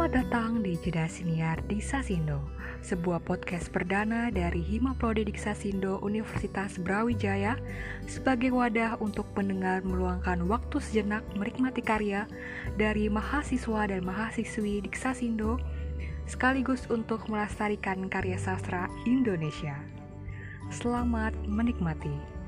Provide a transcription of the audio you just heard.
Selamat datang di Jeda Siniar di Sasindo, sebuah podcast perdana dari Hima Prodi Diksasindo Universitas Brawijaya sebagai wadah untuk pendengar meluangkan waktu sejenak menikmati karya dari mahasiswa dan mahasiswi Diksasindo sekaligus untuk melestarikan karya sastra Indonesia. Selamat menikmati.